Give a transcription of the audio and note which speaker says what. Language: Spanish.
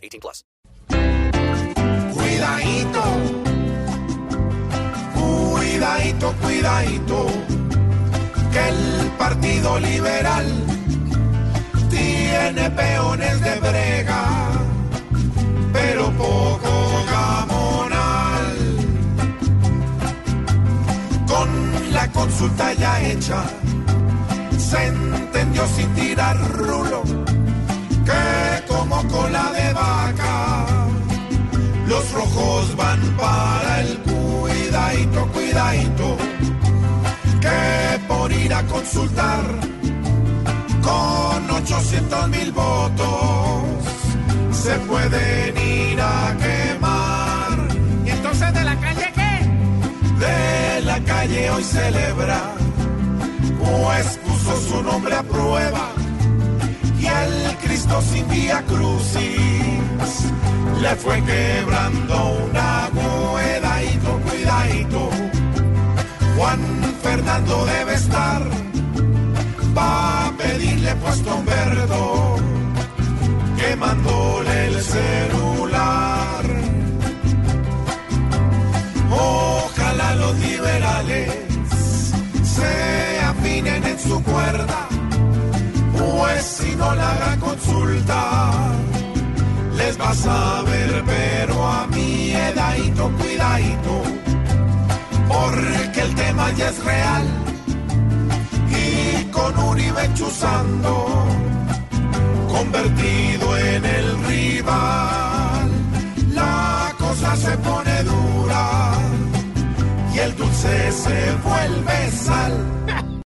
Speaker 1: 18 plus.
Speaker 2: Cuidadito, cuidadito, cuidadito, que el Partido Liberal tiene peones de brega, pero poco gamonal. Con la consulta ya hecha, se entendió sin tirar rulo rojos van para el cuidadito, cuidadito, que por ir a consultar con 800 mil votos se pueden ir a quemar.
Speaker 3: ¿Y entonces de la calle qué?
Speaker 2: De la calle hoy celebra, pues puso su nombre a prueba y el Cristo sin vía crucis le fue quebrando una Juan Fernando debe estar pa' pedirle puesto un verdo quemándole el celular. Ojalá los liberales se afinen en su cuerda pues si no la haga consulta, les va a saber, pero a mí edadito, cuidadito, tema ya es real y con Uribe chuzando, convertido en el rival, la cosa se pone dura y el dulce se vuelve sal.